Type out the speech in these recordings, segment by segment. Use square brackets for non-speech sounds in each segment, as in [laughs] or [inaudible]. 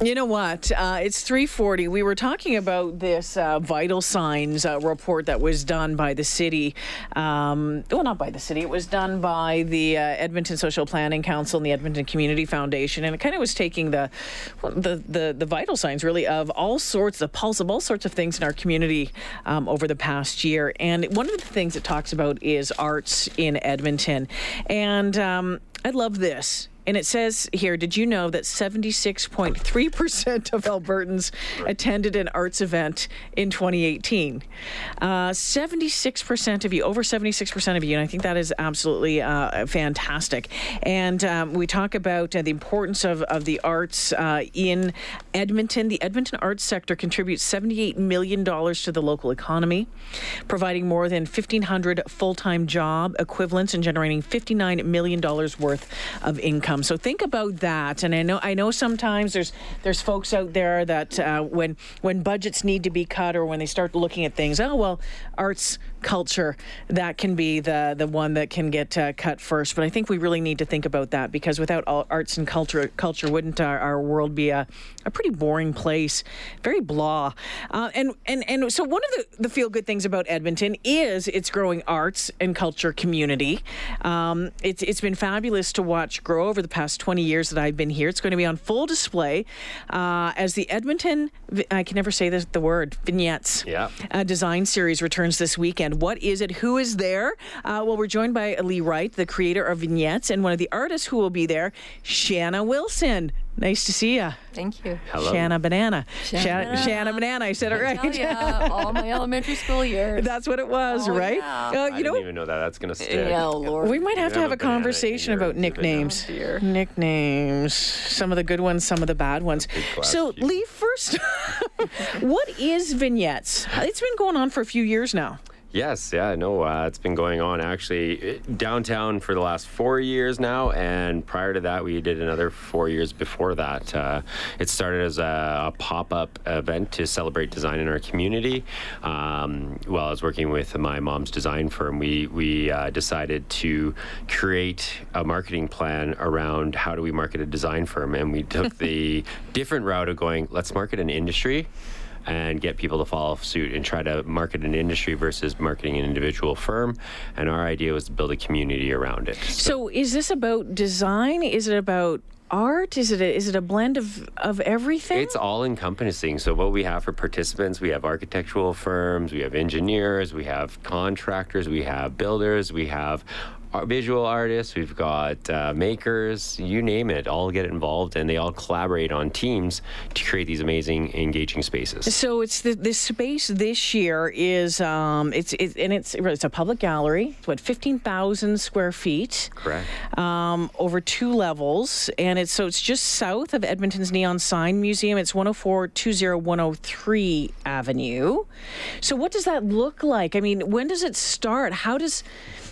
You know what? Uh, it's 3:40. We were talking about this uh, vital signs uh, report that was done by the city. Um, well, not by the city. It was done by the uh, Edmonton Social Planning Council and the Edmonton Community Foundation, and it kind of was taking the, the the the vital signs really of all sorts, the pulse of all sorts of things in our community um, over the past year. And one of the things it talks about is arts in Edmonton, and um, I love this. And it says here, did you know that 76.3% of Albertans attended an arts event in 2018? Uh, 76% of you, over 76% of you, and I think that is absolutely uh, fantastic. And um, we talk about uh, the importance of, of the arts uh, in Edmonton. The Edmonton arts sector contributes $78 million to the local economy, providing more than 1,500 full time job equivalents and generating $59 million worth of income. So think about that. And I know I know sometimes there's there's folks out there that uh, when when budgets need to be cut or when they start looking at things, oh well, arts culture that can be the the one that can get uh, cut first. But I think we really need to think about that because without all arts and culture, culture wouldn't our, our world be a, a pretty boring place, very blah. Uh, and and and so one of the, the feel good things about Edmonton is its growing arts and culture community. Um, it's it's been fabulous to watch grow over the past 20 years that I've been here. It's going to be on full display uh, as the Edmonton I can never say the, the word vignettes Yeah. uh, design series returns this weekend. What is it? Who is there? Uh, well, we're joined by Lee Wright, the creator of vignettes, and one of the artists who will be there, Shanna Wilson. Nice to see you. Thank you. Hello. Shanna Banana. Shanna, Shanna. Shanna Banana. I said it right. Yeah, [laughs] all my elementary school years. That's what it was, Oh, right? yeah. Uh, I you didn't even know that. That's gonna stick. yeah, Lord. we might have to have have a a banana in conversation about nicknames. Oh. Nicknames. Some of the good ones, some of the bad ones. So, Lee, first, [laughs] what is vignettes? It's been going on for a few years now. Yes, yeah, no, uh, it's been going on actually uh, downtown for the last four years now, and prior to that, we did another four years before that. Uh, it started as a, a pop-up event to celebrate design in our community. Um, while I was working with my mom's design firm, we we uh, decided to create a marketing plan around how do we market a design firm, and we took [laughs] the different route of going, let's market an industry and get people to follow suit and try to market an industry versus marketing an individual firm. And our idea was to build a community around it. So, is this about design? Is it about art? Is it a, is it a blend of of everything? It's all encompassing. So, what we have for participants, we have architectural firms, we have engineers, we have contractors, we have builders, we have visual artists, we've got uh, makers, you name it, all get involved and they all collaborate on teams to create these amazing, engaging spaces. So it's the this space this year is um it's it, and it's it's a public gallery. It's what fifteen thousand square feet. Correct. Um, over two levels, and it's so it's just south of Edmonton's Neon Sign Museum. It's 104 103 Avenue. So what does that look like? I mean, when does it start? How does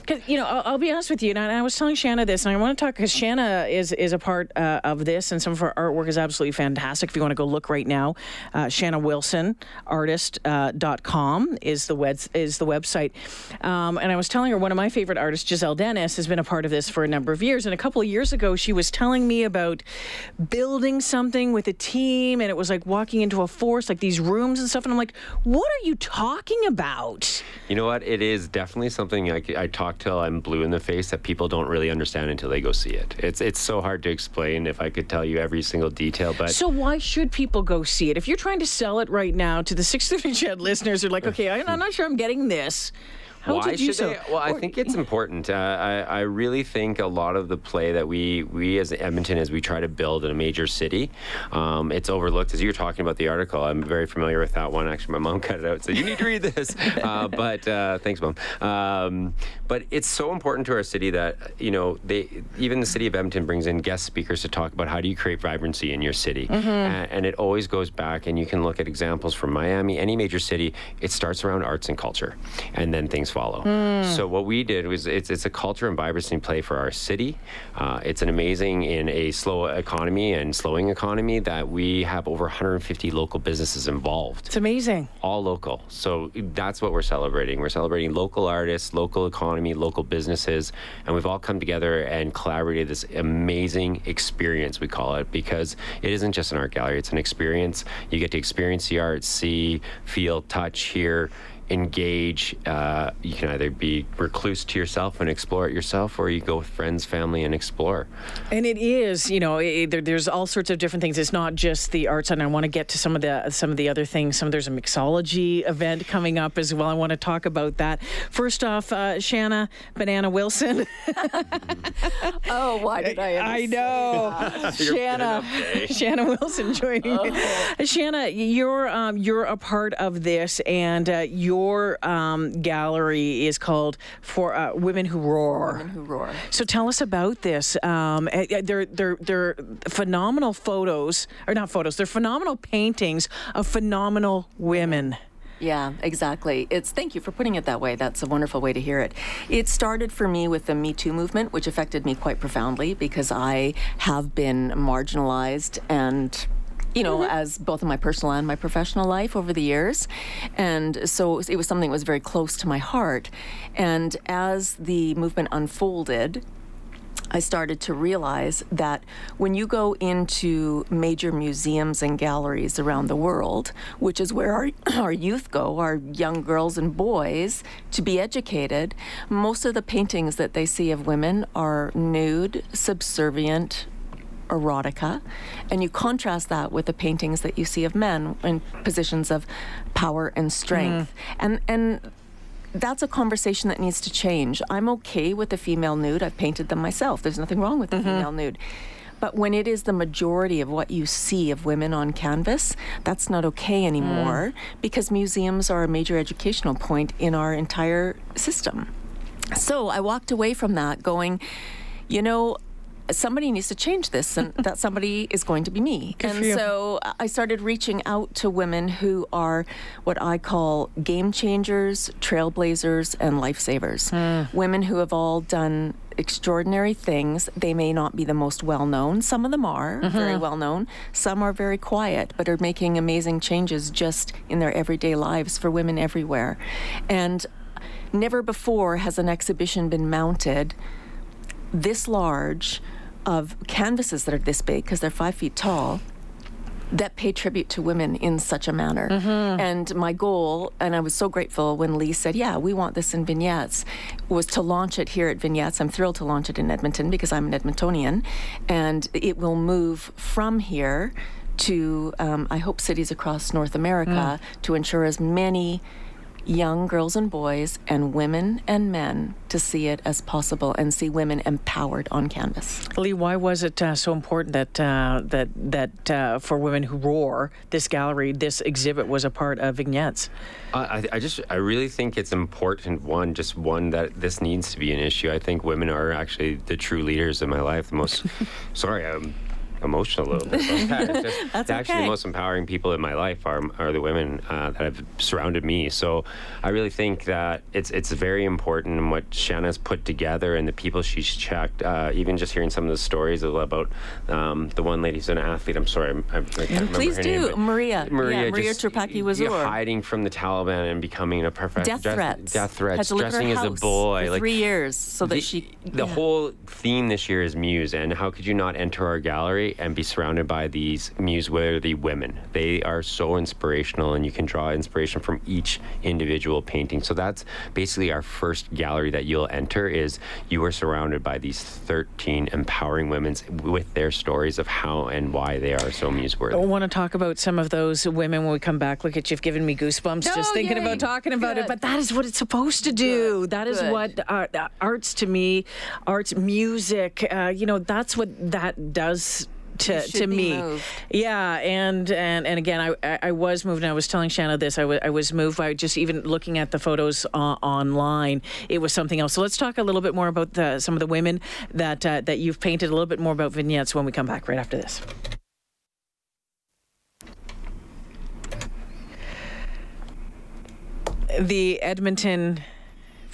'cause, you know, I'll, I'll be honest with you, and I, I was telling Shanna this, and I want to talk because Shanna is is a part uh, of this, and some of her artwork is absolutely fantastic. If you want to go look right now, uh, Shanna Wilson artist uh, is the web is the website. Um, and I was telling her one of my favorite artists, Giselle Dennis, has been a part of this for a number of years. And a couple of years ago, she was telling me about building something with a team, and it was like walking into a forest, like these rooms and stuff. And I'm like, what are you talking about? You know what? It is definitely something I, I talk till I'm blue in the face that people don't really understand until they go see it. It's it's so hard to explain if I could tell you every single detail, but So why should people go see it? If you're trying to sell it right now to the 630 Ched listeners who are like, okay, I'm not sure I'm getting this. How why would you so? they? Well, I Or- think it's important. Uh, I, I really think a lot of the play that we we as Edmonton as we try to build in a major city, um, it's overlooked. As you were talking about the article, I'm very familiar with that one. Actually, my mom [laughs] cut it out, so you need to read this. Uh, but uh, thanks, mom. Um, but it's so important to our city that you know they even the city of Edmonton brings in guest speakers to talk about how do you create vibrancy in your city, Mm-hmm. and, and it always goes back. And you can look at examples from Miami, any major city. It starts around arts and culture, and then things follow. So what we did was it's it's a culture and vibrancy play for our city. Uh, it's an amazing in a slow economy and slowing economy that we have over 150 local businesses involved It's amazing. all local. So that's what we're celebrating. We're celebrating local artists, local economy, local businesses, and we've all come together and collaborated this amazing experience, we call it, because it isn't just an art gallery, it's an experience. You get to experience the art, see, feel, touch, hear. Engage. Uh, you can either be recluse to yourself and explore it yourself, or you go with friends, family, and explore. And it is, you know, it, there, there's all sorts of different things. It's not just the arts, and I want to get to some of the some of the other things. Some there's a mixology event coming up as well. I want to talk about that. First off, uh, Shanna Banana Wilson. [laughs] Oh, why did I? ever I know. [laughs] Shanna, [laughs] Shanna Wilson joining me. Shanna, you're um, you're a part of this, and uh, your um, gallery is called for uh, Women Who Roar. Women who roar. So tell us about this. Um, eh, eh, they're they're they're phenomenal photos, or not photos. They're phenomenal paintings of phenomenal women. Yeah, exactly. It's thank you for putting it that way. That's a wonderful way to hear it. It started for me with the Me Too movement, which affected me quite profoundly because I have been marginalized and you know, mm-hmm. as both in my personal and my professional life over the years. And so it was something that was very close to my heart. And as the movement unfolded, I started to realize that when you go into major museums and galleries around the world, which is where our, [clears throat] our youth go, our young girls and boys, to be educated, most of the paintings that they see of women are nude, subservient, erotica, and you contrast that with the paintings that you see of men in positions of power and strength. Mm. And and that's a conversation that needs to change. I'm okay with the female nude. I've painted them myself. There's nothing wrong with the mm-hmm. female nude. But when it is the majority of what you see of women on canvas, that's not okay mm. anymore because museums are a major educational point in our entire system. So I walked away from that going, you know, somebody needs to change this, and [laughs] that somebody is going to be me. and so uh, I started reaching out to women who are what I call game changers, trailblazers, and lifesavers. Women who have all done extraordinary things. They may not be the most well known. Some of them are very well known. Some are very quiet, but are making amazing changes just in their everyday lives for women everywhere. And never before has an exhibition been mounted this large of canvases that are this big because they're five feet tall that pay tribute to women in such a manner. And my goal, and I was so grateful when Lee said, Yeah, we want this in vignettes, was to launch it here at Vignettes. I'm thrilled to launch it in Edmonton because I'm an Edmontonian. And it will move from here to, um, I hope, cities across North America to ensure as many young girls and boys and women and men to see it as possible and see women empowered on canvas. Lee, why was it uh, so important that uh, that that uh, for women who roar, this gallery, this exhibit was a part of vignettes? I, I- I just, I really think it's important. One, just one that this needs to be an issue. I think women are actually the true leaders in my life. The most, [laughs] sorry, I'm emotional a little bit. [laughs] about that. Just- That's actually okay. the most empowering people in my life are, are the women uh, that have surrounded me. So I really think that it's it's very important in what Shanna's put together and the people she's checked. Uh, even just hearing some of the stories about um, the one lady who's an athlete. I'm sorry, I'm, I can't remember Please her do. name. but Maria. Maria, Yeah, Maria just, was y- Wazir. hiding from the Taliban and becoming a professional. Death threats. Death Had threats. to live her Dressing as a boy. for like three years so that the, she. the yeah. whole theme this year is muse and how could you not enter our gallery and be surrounded by these muse-worthy women they are so inspirational and you can draw inspiration from each individual painting so that's basically our first gallery that you'll enter is you are surrounded by these 13 empowering women with their stories of how and why they are so muse-worthy I want to talk about some of those women when we come back. Look at you've given me goosebumps just thinking yay. about talking about it. But that is what it's supposed to do. Good. That is Good. what uh, arts to me, arts, music. Uh, you know, that's what that does. To, to me, moved. yeah, and and and again, I I, I was moved. And I was telling Shanna this. I wa- I was moved by just even looking at the photos uh, online. It was something else. So let's talk a little bit more about the, some of the women that uh, that you've painted. A little bit more about vignettes when we come back right after this. the Edmonton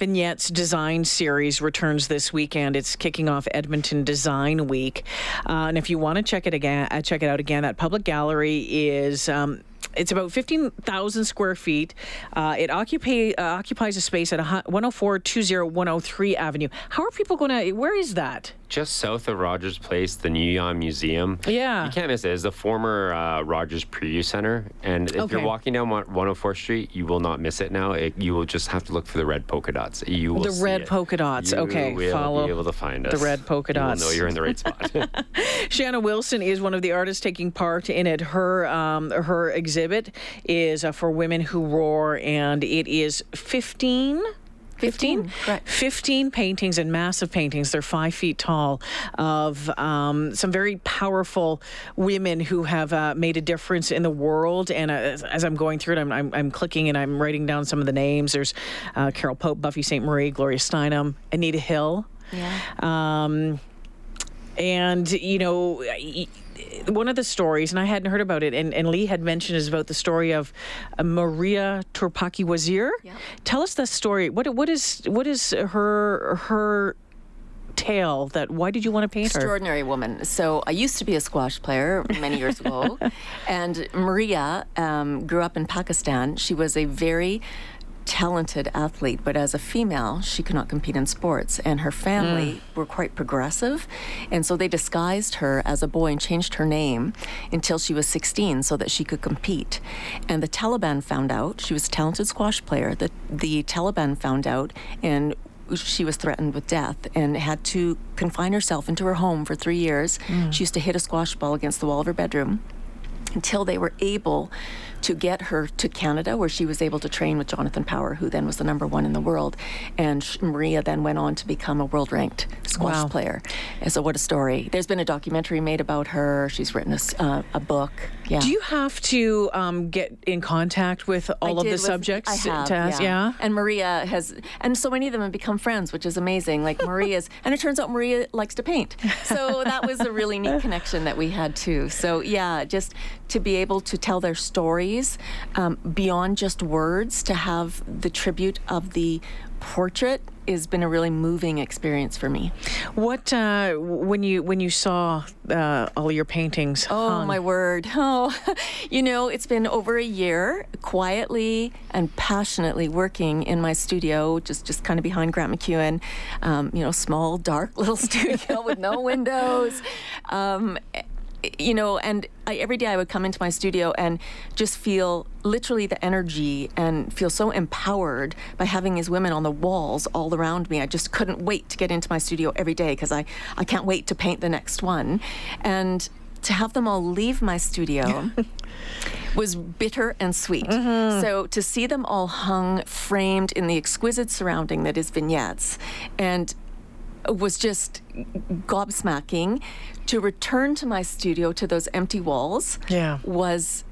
Vignettes Design Series returns this weekend. It's kicking off Edmonton Design Week, uh, and if you want to check it again, uh, check it out again. That public gallery is. Um, it's about 15,000 square feet. Uh, it occupy, uh, occupies a space at 10420 103 Avenue. How are people going to, where is that? Just south of Rogers Place, the New Neon Museum. Yeah. You can't miss it. It's the former uh, Rogers Preview Center. And if Okay. you're walking down 104th Street, you will not miss it now. It, you will just have to look for the red polka dots. You will see The red polka dots. You Okay, will follow be able to find us. the red polka You will dots. know you're in the right spot. [laughs] [laughs] Shanna Wilson is one of the artists taking part in it. Her um, her exhibit is uh, for women who roar, and it is 15. 15? correct. 15 paintings and massive paintings. They're five feet tall of um, some very powerful women who have uh, made a difference in the world. And uh, as, as I'm going through it, I'm, I'm, I'm clicking and I'm writing down some of the names. There's uh, Carol Pope, Buffy Sainte-Marie, Gloria Steinem, Anita Hill. Yeah. Um, and you know, one of the stories, and I hadn't heard about it, and, and Lee had mentioned is about the story of uh, Maria Toorpakai Wazir. Yeah. Tell us the story. What what is what is her her tale? That why did you want to paint her? Extraordinary woman. So I used to be a squash player many years ago, [laughs] and Maria um, grew up in Pakistan. She was a very talented athlete, but as a female, she could not compete in sports. And her family mm. were quite progressive, and so they disguised her as a boy and changed her name until she was 16 so that she could compete. And the Taliban found out she was a talented squash player. The the Taliban found out and she was threatened with death and had to confine herself into her home for three years. Mm. She used to hit a squash ball against the wall of her bedroom until they were able to get her to Canada, where she was able to train with Jonathan Power, who then was the number one in the world. And Maria then went on to become a world ranked squash Wow. player. And so, what a story. There's been a documentary made about her. She's written a, uh, a book. Yeah. Do you have to um, get in contact with I all of the with- subjects I have, to ask? Yeah. And Maria has, and so many of them have become friends, which is amazing. Like Maria's, and it turns out Maria likes to paint. So that was a really neat connection that we had too. So yeah, just to be able to tell their stories um, beyond just words, to have the tribute of the portrait has been a really moving experience for me. What uh, when you when you saw uh, all your paintings? Oh hung? my word. [laughs] Oh, you know, it's been over a year quietly and passionately working in my studio, just just kind of behind Grant MacEwan, um, you know, small, dark [laughs] little studio with no windows. Um, you know, and I, every day I would come into my studio and just feel literally the energy and feel so empowered by having these women on the walls all around me. I just couldn't wait to get into my studio every day because I, I can't wait to paint the next one. And to have them all leave my studio [laughs] was bitter and sweet. Mm-hmm. So to see them all hung, framed in the exquisite surrounding that is vignettes, and was just gobsmacking. To return to my studio to those empty walls Yeah. was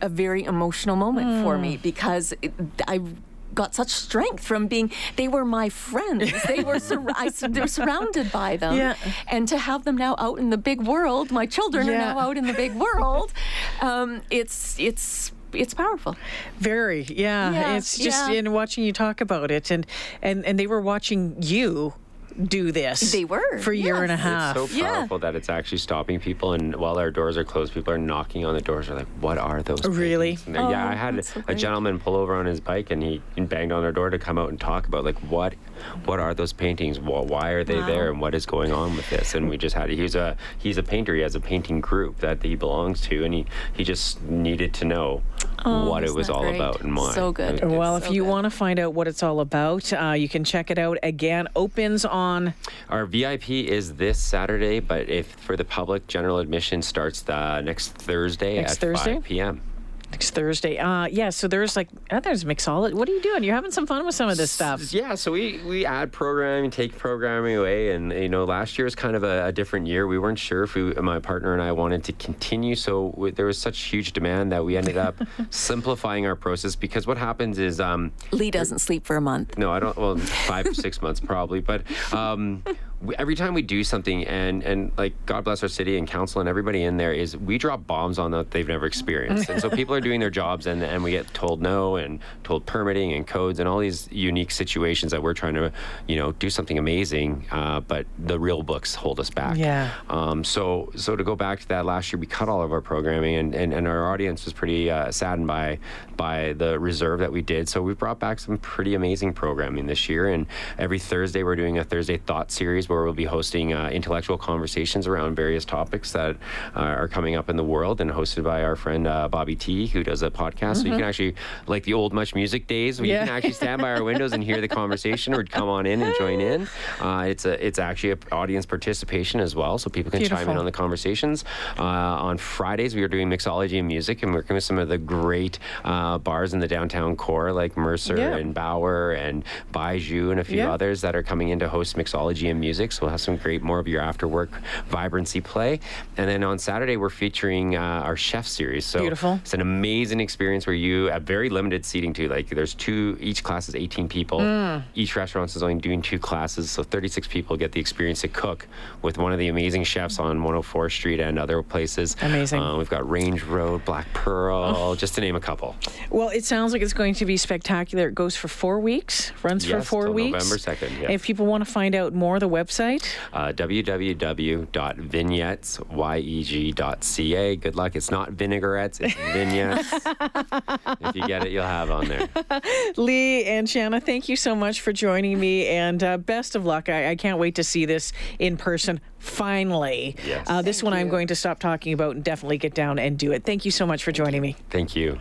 a very emotional moment for me because it, I got such strength from being they were my friends [laughs] they were sur- I, they were surrounded by them Yeah. and to have them now out in the big world my children are now out in the big world um, it's it's it's powerful Very, yeah. Yeah, it's just yeah. in watching you talk about it, and and and they were watching you do this. They were, for a year and a half. It's so Yeah. powerful that it's actually stopping people. And while our doors are closed, people are knocking on the doors. They're like, "What are those?" Oh, really? paintings?" Yeah, Oh, I had so a gentleman pull over on his bike, and he banged on our door to come out and talk about like what, what are those paintings? Why are they there? And what is going on with this? And we just had he's a he's a painter. He has a painting group that he belongs to, and he he just needed to know what it isn't was all great? about and why. So good. It- it's- Well, if So you want to find out what it's all about, uh, you can check it out again. Opens on Our VIP is this Saturday, but if for the public, general admission starts the next Thursday Next at Thursday? 5 p.m. next Thursday. Uh, yeah, so there's like, uh, there's Mixologist. What are you doing? You're having some fun with some of this stuff. Yeah, so we we add programming, take programming away, and you know, last year was kind of a, a different year. We weren't sure if we, my partner and I wanted to continue, so we, there was such huge demand that we ended up [laughs] simplifying our process because what happens is. Um, lee doesn't sleep for a month no, I don't. Well, five or six months probably. But um, we, every time we do something, and and like God bless our city and council and everybody in there is we drop bombs on that they've never experienced, and so [laughs] people are doing their jobs, and and we get told no and told permitting and codes and all these unique situations that we're trying to, you know, do something amazing, uh, but the real books hold us back. Yeah. Um, so so to go back to that last year, we cut all of our programming, and and, and our audience was pretty uh, saddened by by the reserve that we did. So we brought back some pretty amazing programming this year, and every Thursday we're doing a Thursday Thought series where we'll be hosting uh, intellectual conversations around various topics that uh, are coming up in the world, and hosted by our friend uh, Bobby T, who does a podcast. So you can actually, like the old Much Music days, where Yeah. you can actually stand by our windows and hear the conversation, or come on in and join in. [laughs] Uh, it's a it's actually a audience participation as well, so people can chime in on the conversations. Uh, on Fridays, we are doing mixology and music and working with some of the great uh, bars in the downtown core, like Mercer Yeah. and Bower and Baijiu and a few Yeah. others that are coming in to host mixology and music. So we'll have some great more of your after work vibrancy play. And then on Saturday, we're featuring uh, our chef series. So Beautiful. it's an amazing experience where you have very limited seating too. Like there's two, each class is 18 people. Mm. Each restaurant is only doing two classes, so 36 people get the experience to cook with one of the amazing chefs on 104th Street and other places. Amazing. Oh. Uh, we've got Range Road, Black Pearl, just to name a couple. Well, it sounds like it's going to be spectacular. It goes for four weeks, runs for four weeks. November 2nd, yeah. If people want to find out more, the website. Uh, www.vignettesyeg.ca. Good luck. It's not vinaigrettes, it's [laughs] vignettes. if you get it, you'll have on there. [laughs] Lee and Shanna, thank you so much for joining me, and uh, best of luck. I, I can't wait to see this in person. Finally, Yes. uh, this one I'm going to stop talking about and definitely get down and do it. Thank you so much for joining me. Thank you.